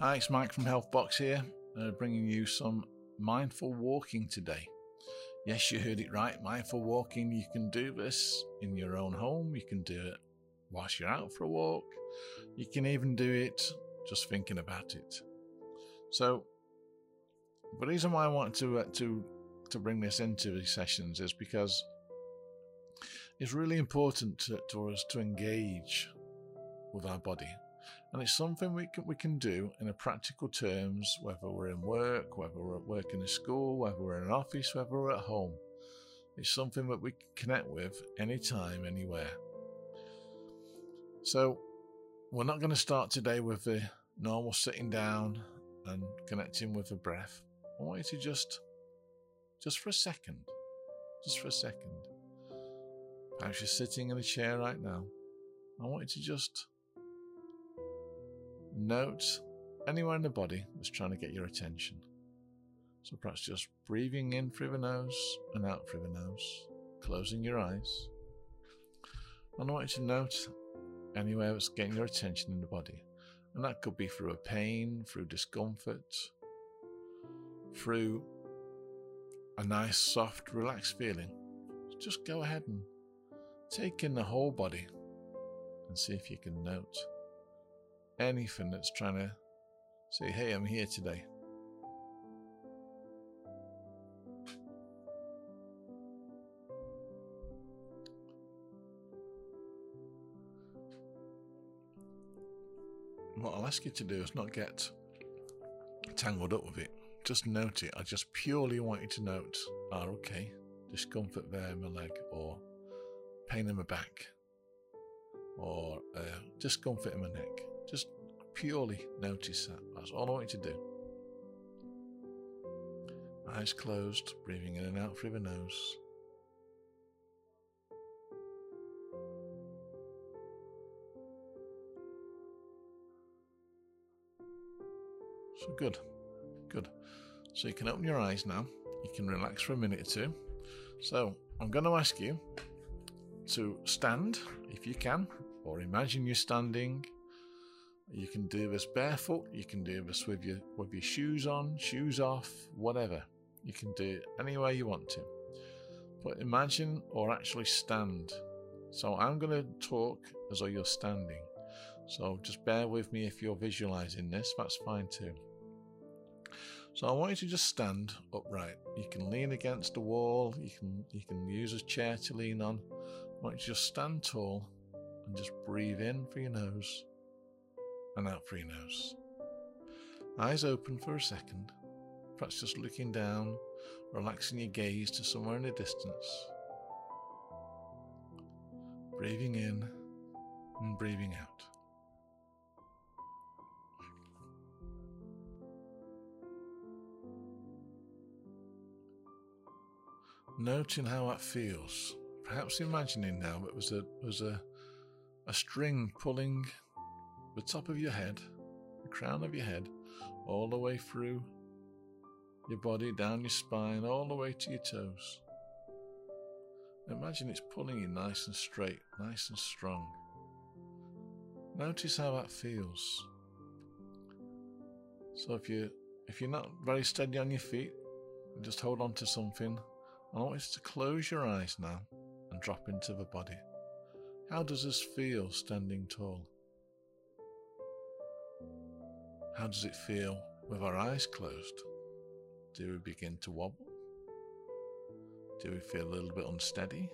Hi, it's Mike from Healthbox here, uh, bringing you some mindful walking today. Yes, you heard it right. Mindful walking. You can do this in your own home. You can do it whilst you're out for a walk. You can even do it just thinking about it. So, the reason why I want to uh, to to bring this into these sessions is because it's really important to, to us to engage with our body and it's something we can, we can do in a practical terms, whether we're in work, whether we're at work in a school, whether we're in an office, whether we're at home. It's something that we can connect with anytime, anywhere. So, we're not going to start today with the normal sitting down and connecting with the breath. I want you to just, just for a second, just for a second, perhaps you're sitting in a chair right now. I want you to just note anywhere in the body that's trying to get your attention. So perhaps just breathing in through the nose and out through the nose, closing your eyes. And I want you to note anywhere that's getting your attention in the body. And that could be through a pain, through discomfort, through a nice, soft, relaxed feeling. Just go ahead and take in the whole body and see if you can note anything that's trying to say, hey, I'm here today. What I'll ask you to do is not get tangled up with it. Just note it. I just purely want you to note, ah, okay, discomfort there in my leg, or pain in my back, or uh, discomfort in my neck. Just purely notice that. That's all I want you to do. Eyes closed, breathing in and out through the nose. So good, good. So you can open your eyes now. You can relax for a minute or two. So I'm going to ask you to stand if you can, or imagine you're standing you can do this barefoot, you can do this with your with your shoes on, shoes off, whatever. You can do it any way you want to. But imagine or actually stand. So I'm going to talk as though you're standing. So just bear with me if you're visualizing this, that's fine too. So I want you to just stand upright. You can lean against a wall, you can you can use a chair to lean on. I want you to just stand tall and just breathe in through your nose and out your nose. Eyes open for a second, perhaps just looking down, relaxing your gaze to somewhere in the distance. Breathing in and breathing out. Noting how that feels. Perhaps imagining now it was a was a a string pulling the top of your head, the crown of your head, all the way through your body, down your spine, all the way to your toes. Imagine it's pulling you nice and straight, nice and strong. Notice how that feels. So if you if you're not very steady on your feet, just hold on to something. I want you to close your eyes now and drop into the body. How does this feel standing tall? How does it feel with our eyes closed? Do we begin to wobble? Do we feel a little bit unsteady?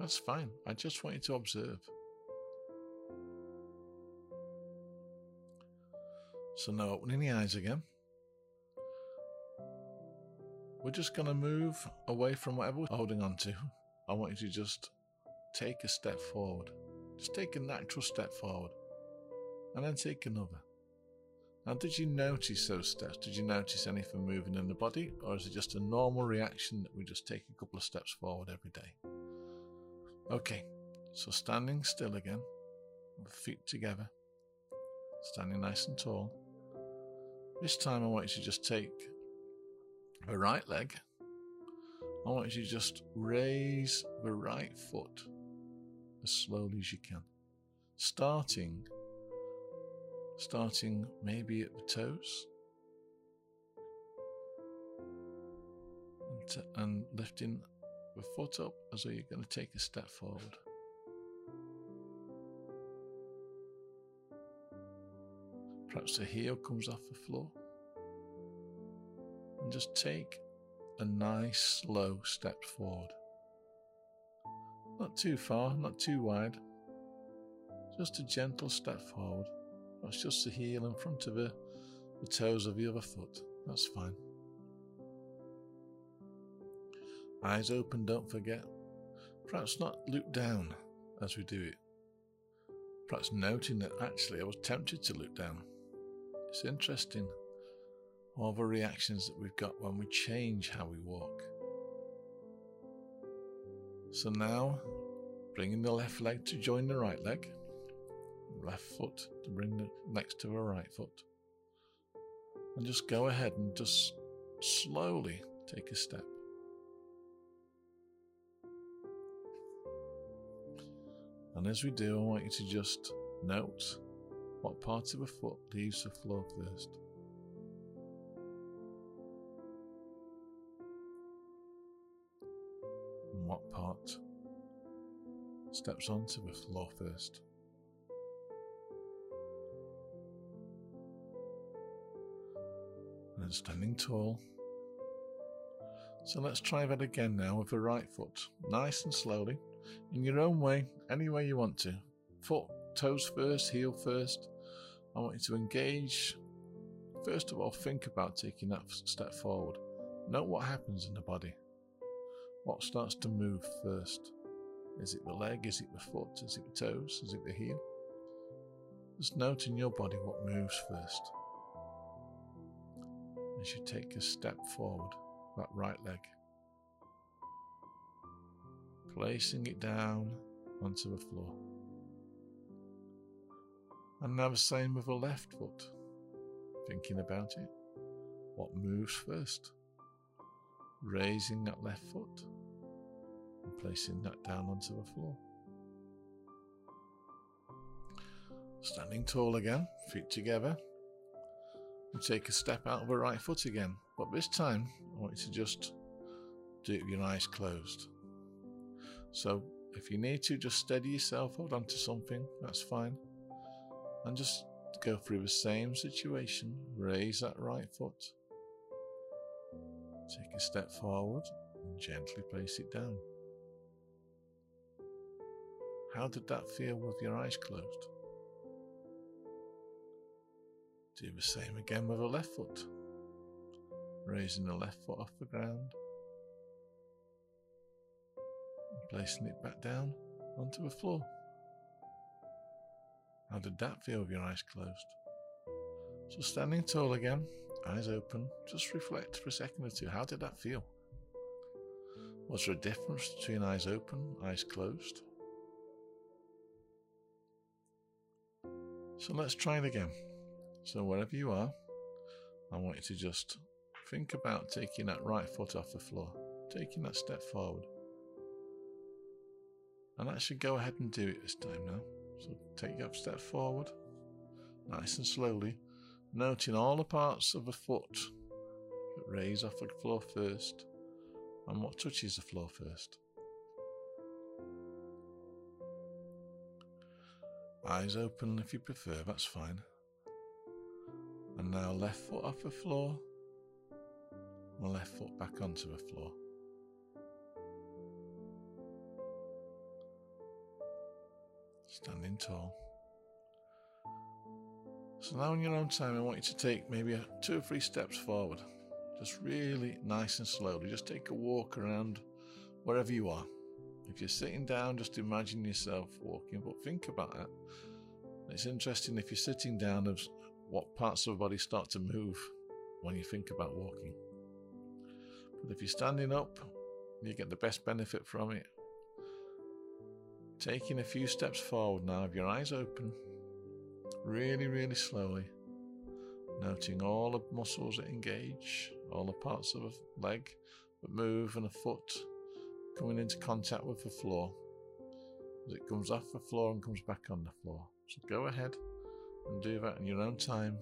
That's fine. I just want you to observe. So now opening the eyes again. We're just going to move away from whatever we're holding on to. I want you to just take a step forward. Just take a natural step forward. And then take another. Now, did you notice those steps? Did you notice anything moving in the body, or is it just a normal reaction that we just take a couple of steps forward every day? Okay, so standing still again, with feet together, standing nice and tall. This time, I want you to just take the right leg. I want you to just raise the right foot as slowly as you can, starting starting maybe at the toes and, t- and lifting the foot up as though you're going to take a step forward. Perhaps the heel comes off the floor. And just take a nice slow step forward. Not too far, not too wide. Just a gentle step forward. That's just the heel in front of the, the toes of the other foot. That's fine. Eyes open, don't forget. Perhaps not look down as we do it. Perhaps noting that actually I was tempted to look down. It's interesting all the reactions that we've got when we change how we walk. So now, bringing the left leg to join the right leg, left foot to bring the next to the right foot, and just go ahead and just slowly take a step. And as we do, I want you to just note what part of the foot leaves the floor first. And what part steps onto the floor first. And standing tall. So let's try that again now with the right foot, nice and slowly in your own way, any way you want to. Foot, toes first, heel first. I want you to engage. First of all, think about taking that step forward. Note what happens in the body. What starts to move first? Is it the leg? Is it the foot? Is it the toes? Is it the heel? Just note in your body what moves first. As you take a step forward, that right leg placing it down onto the floor. And now the same with the left foot. Thinking about it. What moves first? Raising that left foot and placing that down onto the floor. Standing tall again, feet together. Take a step out of the right foot again. But this time, I want you to just do it with your eyes closed. So if you need to, just steady yourself, hold on to something, that's fine. And just go through the same situation. Raise that right foot. Take a step forward and gently place it down. How did that feel with your eyes closed? Do the same again with the left foot. Raising the left foot off the ground placing it back down onto the floor. How did that feel with your eyes closed? So, standing tall again, eyes open, just reflect for a second or two. How did that feel? Was there a difference between eyes open, eyes closed? So, let's try it again. So, wherever you are, I want you to just think about taking that right foot off the floor, taking that step forward. And should go ahead and do it this time now. So take a step forward, nice and slowly, noting all the parts of the foot that raise off the floor first and what touches the floor first. Eyes open if you prefer, that's fine. And now left foot off the floor, and left foot back onto the floor. standing tall. So now in your own time, I want you to take maybe two or three steps forward. Just really nice and slowly. Just take a walk around wherever you are. If you're sitting down, just imagine yourself walking, but think about it. It's interesting if you're sitting down of what parts of the body start to move when you think about walking. But if you're standing up, you get the best benefit from it Taking a few steps forward now with your eyes open, really, really slowly, noting all the muscles that engage, all the parts of a leg that move, and a foot coming into contact with the floor as it comes off the floor and comes back on the floor. So go ahead and do that in your own time.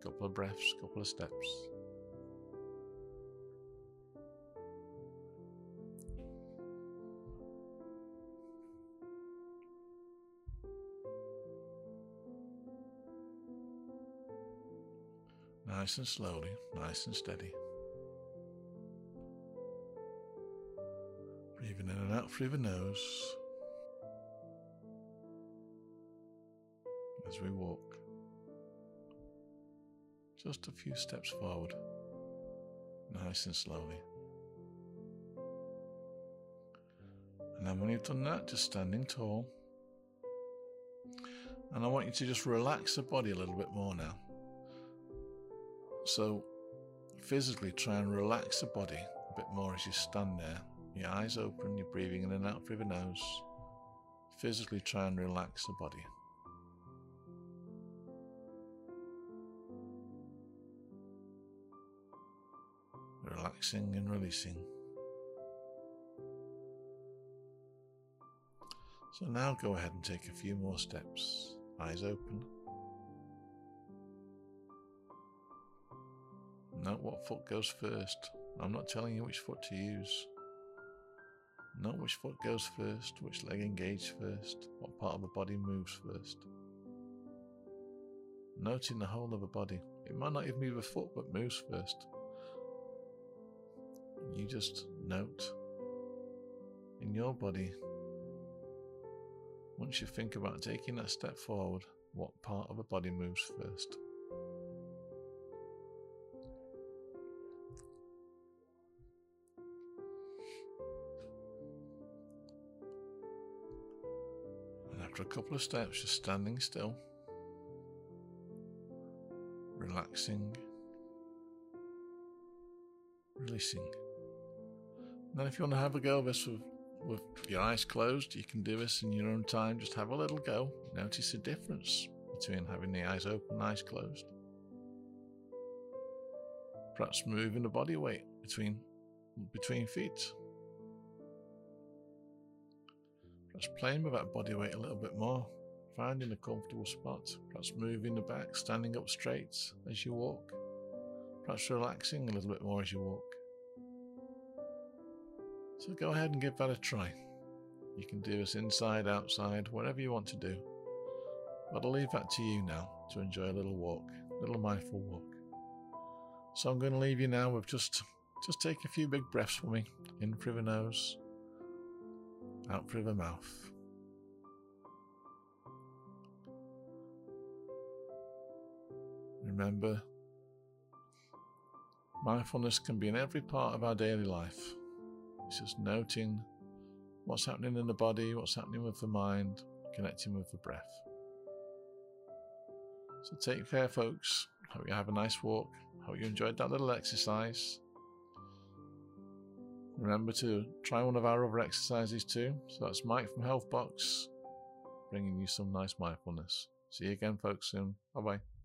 A Couple of breaths, a couple of steps. Nice and slowly, nice and steady. Breathing in and out through the nose as we walk. Just a few steps forward, nice and slowly. And then when you've done that, just standing tall. And I want you to just relax the body a little bit more now. So, physically try and relax the body a bit more as you stand there. Your eyes open, you're breathing in and out through the nose. Physically try and relax the body. Relaxing and releasing. So now go ahead and take a few more steps. Eyes open. Note what foot goes first. I'm not telling you which foot to use. Note which foot goes first, which leg engages first, what part of the body moves first. Noting the whole of the body. It might not even move a foot, but moves first. You just note in your body, once you think about taking that step forward, what part of the body moves first. And after a couple of steps, just standing still, relaxing, releasing. And then, if you want to have a go with, with your eyes closed, you can do this in your own time. Just have a little go. Notice the difference between having the eyes open, eyes closed. Perhaps moving the body weight between between feet. Perhaps playing with that body weight a little bit more, finding a comfortable spot, perhaps moving the back, standing up straight as you walk, perhaps relaxing a little bit more as you walk. So go ahead and give that a try. You can do this inside, outside, whatever you want to do. But I'll leave that to you now to enjoy a little walk, a little mindful walk. So I'm going to leave you now with just just take a few big breaths for me in through the nose out through the mouth. Remember, mindfulness can be in every part of our daily life. It's just noting what's happening in the body, what's happening with the mind, connecting with the breath. So take care, folks. Hope you have a nice walk. Hope you enjoyed that little exercise. Remember to try one of our other exercises too. So that's Mike from Healthbox, bringing you some nice mindfulness. See you again, folks, soon. Bye bye.